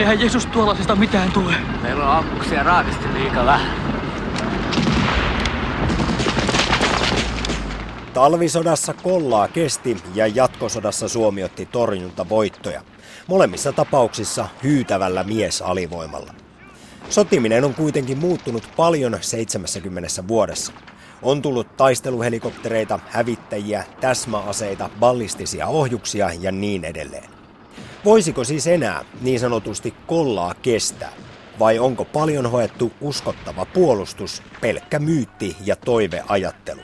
Eihän Jeesus tuollaisesta mitään tule. Meillä on ammuksia raadisti vähän. Talvisodassa kollaa kesti ja jatkosodassa Suomi otti torjunta voittoja. Molemmissa tapauksissa hyytävällä miesalivoimalla. Sotiminen on kuitenkin muuttunut paljon 70 vuodessa. On tullut taisteluhelikoptereita, hävittäjiä, täsmäaseita, ballistisia ohjuksia ja niin edelleen. Voisiko siis enää niin sanotusti kollaa kestää? Vai onko paljon hoettu uskottava puolustus pelkkä myytti ja toiveajattelu?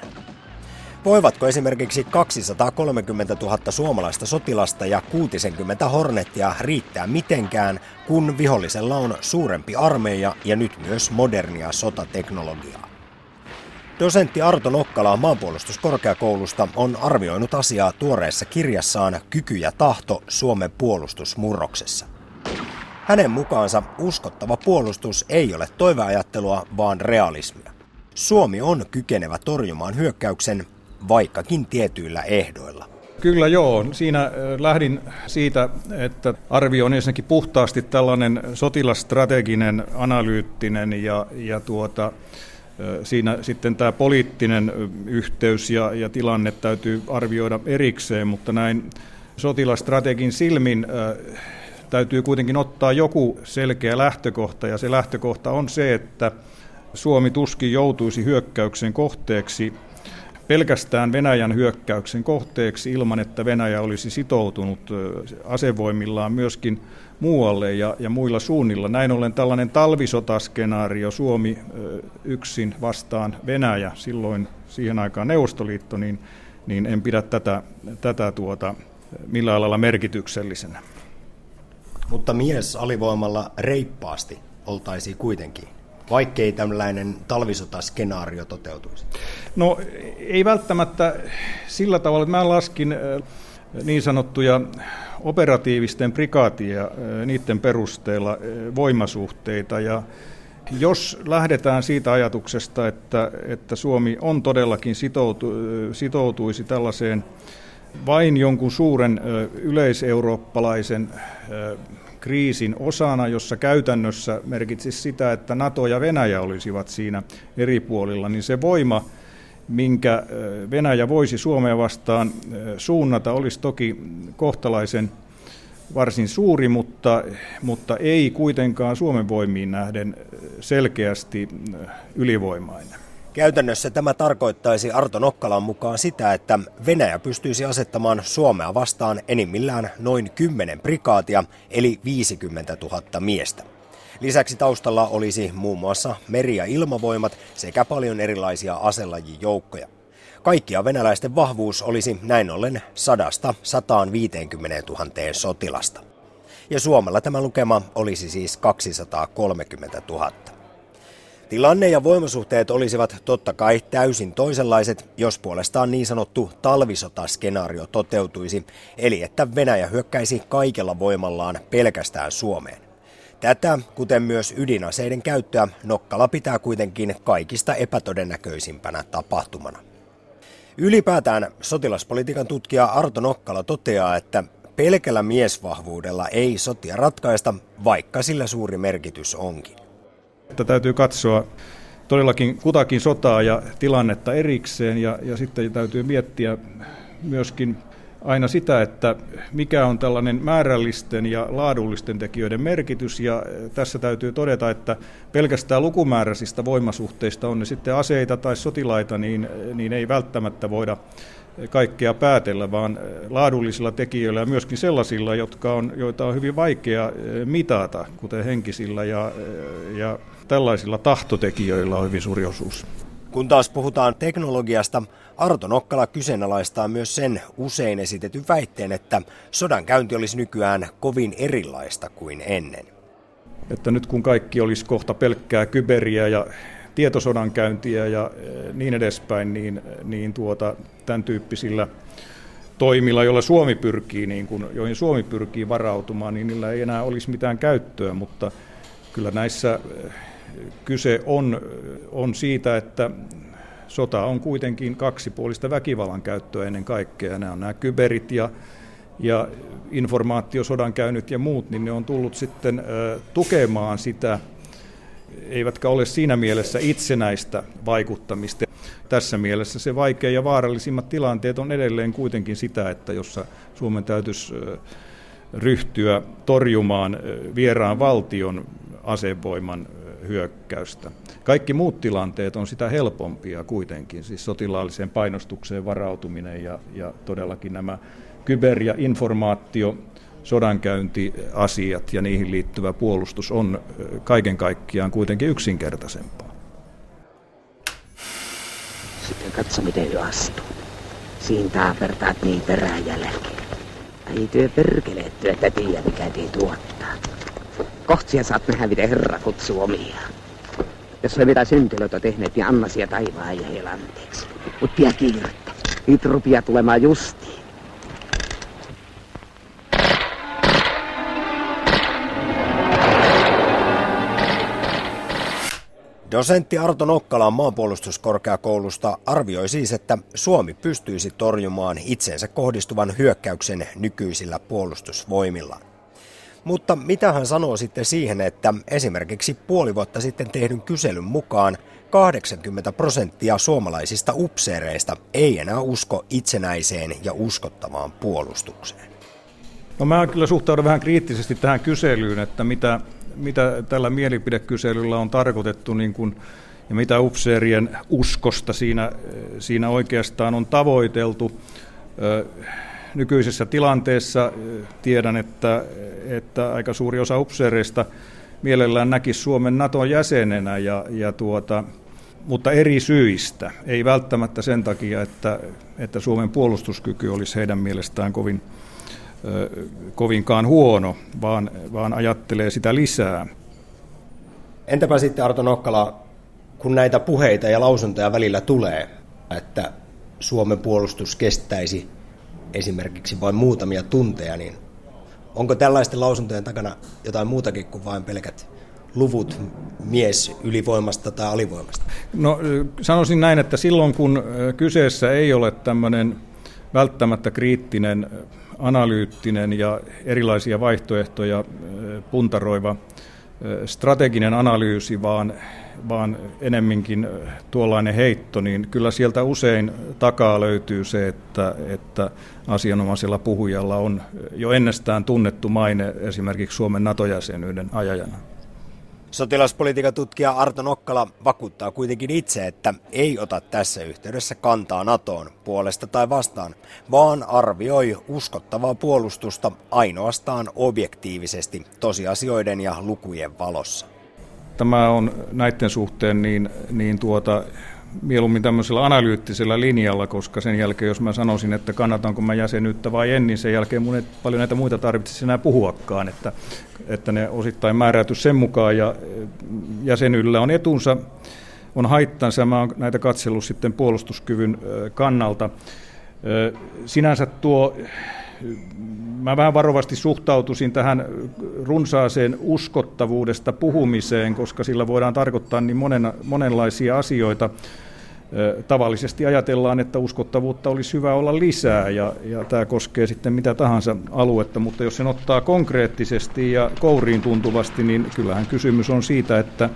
Voivatko esimerkiksi 230 000 suomalaista sotilasta ja 60 hornettia riittää mitenkään, kun vihollisella on suurempi armeija ja nyt myös modernia sotateknologiaa? Dosentti Arto Nokkala maanpuolustuskorkeakoulusta on arvioinut asiaa tuoreessa kirjassaan Kyky ja tahto Suomen puolustusmurroksessa. Hänen mukaansa uskottava puolustus ei ole toiveajattelua, vaan realismia. Suomi on kykenevä torjumaan hyökkäyksen, vaikkakin tietyillä ehdoilla. Kyllä joo. Siinä lähdin siitä, että arvio on ensinnäkin puhtaasti tällainen sotilastrateginen, analyyttinen ja, ja tuota, Siinä sitten tämä poliittinen yhteys ja, ja tilanne täytyy arvioida erikseen, mutta näin sotilastrategin silmin täytyy kuitenkin ottaa joku selkeä lähtökohta, ja se lähtökohta on se, että Suomi tuskin joutuisi hyökkäyksen kohteeksi pelkästään Venäjän hyökkäyksen kohteeksi ilman, että Venäjä olisi sitoutunut asevoimillaan myöskin muualle ja, ja muilla suunnilla. Näin ollen tällainen talvisotaskenaario Suomi yksin vastaan Venäjä, silloin siihen aikaan Neuvostoliitto, niin, niin en pidä tätä, tätä tuota, millään lailla merkityksellisenä. Mutta mies alivoimalla reippaasti oltaisiin kuitenkin vaikkei tällainen talvisotaskenaario toteutuisi? No ei välttämättä sillä tavalla, että mä laskin niin sanottuja operatiivisten prikaatia, niiden perusteella voimasuhteita ja jos lähdetään siitä ajatuksesta, että, että Suomi on todellakin sitoutu, sitoutuisi tällaiseen vain jonkun suuren yleiseurooppalaisen kriisin osana, jossa käytännössä merkitsisi sitä, että NATO ja Venäjä olisivat siinä eri puolilla, niin se voima, minkä Venäjä voisi Suomea vastaan suunnata, olisi toki kohtalaisen varsin suuri, mutta, mutta ei kuitenkaan Suomen voimiin nähden selkeästi ylivoimainen. Käytännössä tämä tarkoittaisi Arto Nokkalan mukaan sitä, että Venäjä pystyisi asettamaan Suomea vastaan enimmillään noin 10 prikaatia, eli 50 000 miestä. Lisäksi taustalla olisi muun muassa meri- ja ilmavoimat sekä paljon erilaisia aselajijoukkoja. Kaikkia venäläisten vahvuus olisi näin ollen sadasta 150 000 sotilasta. Ja Suomella tämä lukema olisi siis 230 000. Tilanne ja voimasuhteet olisivat totta kai täysin toisenlaiset, jos puolestaan niin sanottu talvisotaskenaario toteutuisi, eli että Venäjä hyökkäisi kaikella voimallaan pelkästään Suomeen. Tätä, kuten myös ydinaseiden käyttöä, Nokkala pitää kuitenkin kaikista epätodennäköisimpänä tapahtumana. Ylipäätään sotilaspolitiikan tutkija Arto Nokkala toteaa, että pelkällä miesvahvuudella ei sotia ratkaista, vaikka sillä suuri merkitys onkin. Että täytyy katsoa todellakin kutakin sotaa ja tilannetta erikseen ja, ja sitten täytyy miettiä myöskin aina sitä, että mikä on tällainen määrällisten ja laadullisten tekijöiden merkitys. Ja tässä täytyy todeta, että pelkästään lukumääräisistä voimasuhteista on ne sitten aseita tai sotilaita, niin, niin ei välttämättä voida kaikkea päätellä, vaan laadullisilla tekijöillä ja myöskin sellaisilla, jotka on, joita on hyvin vaikea mitata, kuten henkisillä ja, ja tällaisilla tahtotekijöillä on hyvin suuri osuus. Kun taas puhutaan teknologiasta, Arto Nokkala kyseenalaistaa myös sen usein esitetyn väitteen, että sodan käynti olisi nykyään kovin erilaista kuin ennen. Että nyt kun kaikki olisi kohta pelkkää kyberiä ja tietosodan käyntiä ja eh, niin edespäin, niin, niin tuota, tämän tyyppisillä toimilla, joilla Suomi pyrkii, niin kuin, joihin Suomi pyrkii varautumaan, niin niillä ei enää olisi mitään käyttöä, mutta kyllä näissä eh, kyse on, on siitä, että sota on kuitenkin kaksipuolista väkivallan käyttöä ennen kaikkea. Nämä on nämä kyberit ja, ja informaatiosodankäynnit ja muut, niin ne on tullut sitten tukemaan sitä, eivätkä ole siinä mielessä itsenäistä vaikuttamista. Tässä mielessä se vaikea ja vaarallisimmat tilanteet on edelleen kuitenkin sitä, että jossa Suomen täytyisi ryhtyä torjumaan vieraan valtion asevoiman hyökkäystä. Kaikki muut tilanteet on sitä helpompia kuitenkin, siis sotilaalliseen painostukseen varautuminen ja, ja todellakin nämä kyber- ja informaatio sodankäyntiasiat ja niihin liittyvä puolustus on kaiken kaikkiaan kuitenkin yksinkertaisempaa. Sitten katso miten jo astuu. Siinä taapertaat niin perään jälkeen. Ei työ perkeleetty, että tiedä mikä tii tuottaa. Kohtsia saat nähdä, miten Herra kutsuu omiaan. Jos on mitä syntelöitä tehneet, niin anna sieltä taivaan ja heillä anteeksi. Mut pidä kiirettä. Niitä rupia tulemaan justiin. Dosentti Arto Nokkala maanpuolustuskorkeakoulusta arvioi siis, että Suomi pystyisi torjumaan itseensä kohdistuvan hyökkäyksen nykyisillä puolustusvoimilla. Mutta mitä hän sanoo sitten siihen, että esimerkiksi puoli vuotta sitten tehdyn kyselyn mukaan 80 prosenttia suomalaisista upseereista ei enää usko itsenäiseen ja uskottavaan puolustukseen? No mä kyllä suhtaudun vähän kriittisesti tähän kyselyyn, että mitä, mitä tällä mielipidekyselyllä on tarkoitettu niin kuin, ja mitä upseerien uskosta siinä, siinä oikeastaan on tavoiteltu nykyisessä tilanteessa tiedän, että, että aika suuri osa upseereista mielellään näkisi Suomen Naton jäsenenä, ja, ja tuota, mutta eri syistä. Ei välttämättä sen takia, että, että Suomen puolustuskyky olisi heidän mielestään kovin, kovinkaan huono, vaan, vaan ajattelee sitä lisää. Entäpä sitten Arto Nokkala, kun näitä puheita ja lausuntoja välillä tulee, että Suomen puolustus kestäisi esimerkiksi vain muutamia tunteja, niin onko tällaisten lausuntojen takana jotain muutakin kuin vain pelkät luvut mies ylivoimasta tai alivoimasta? No sanoisin näin, että silloin kun kyseessä ei ole tämmöinen välttämättä kriittinen, analyyttinen ja erilaisia vaihtoehtoja puntaroiva strateginen analyysi, vaan vaan enemminkin tuollainen heitto, niin kyllä sieltä usein takaa löytyy se, että, että asianomaisella puhujalla on jo ennestään tunnettu maine esimerkiksi Suomen NATO-jäsenyyden ajajana. Sotilaspolitiikan tutkija Arto Nokkala vakuuttaa kuitenkin itse, että ei ota tässä yhteydessä kantaa NATOon puolesta tai vastaan, vaan arvioi uskottavaa puolustusta ainoastaan objektiivisesti tosiasioiden ja lukujen valossa. Tämä on näiden suhteen niin, niin tuota, mieluummin tämmöisellä analyyttisellä linjalla, koska sen jälkeen, jos mä sanoisin, että kannatanko mä jäsenyyttä vai en, niin sen jälkeen mun ei paljon näitä muita tarvitsisi enää puhuakaan, että, että ne osittain määräyty sen mukaan ja jäsenyydellä on etunsa, on haittansa. Mä oon näitä katsellut sitten puolustuskyvyn kannalta. Sinänsä tuo mä vähän varovasti suhtautuisin tähän runsaaseen uskottavuudesta puhumiseen, koska sillä voidaan tarkoittaa niin monen, monenlaisia asioita. Tavallisesti ajatellaan, että uskottavuutta olisi hyvä olla lisää ja, ja tämä koskee sitten mitä tahansa aluetta, mutta jos sen ottaa konkreettisesti ja kouriin tuntuvasti, niin kyllähän kysymys on siitä, että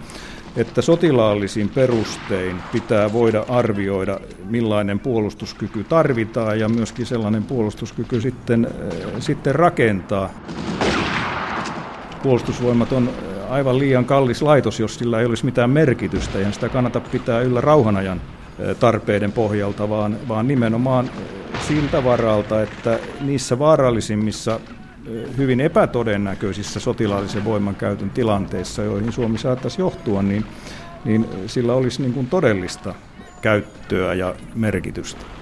että sotilaallisin perustein pitää voida arvioida, millainen puolustuskyky tarvitaan ja myöskin sellainen puolustuskyky sitten, sitten rakentaa. Puolustusvoimat on aivan liian kallis laitos, jos sillä ei olisi mitään merkitystä ja sitä kannata pitää yllä rauhanajan tarpeiden pohjalta, vaan, vaan nimenomaan siltä varalta, että niissä vaarallisimmissa hyvin epätodennäköisissä sotilaallisen voimankäytön tilanteissa, joihin Suomi saattaisi johtua, niin, niin sillä olisi niin kuin todellista käyttöä ja merkitystä.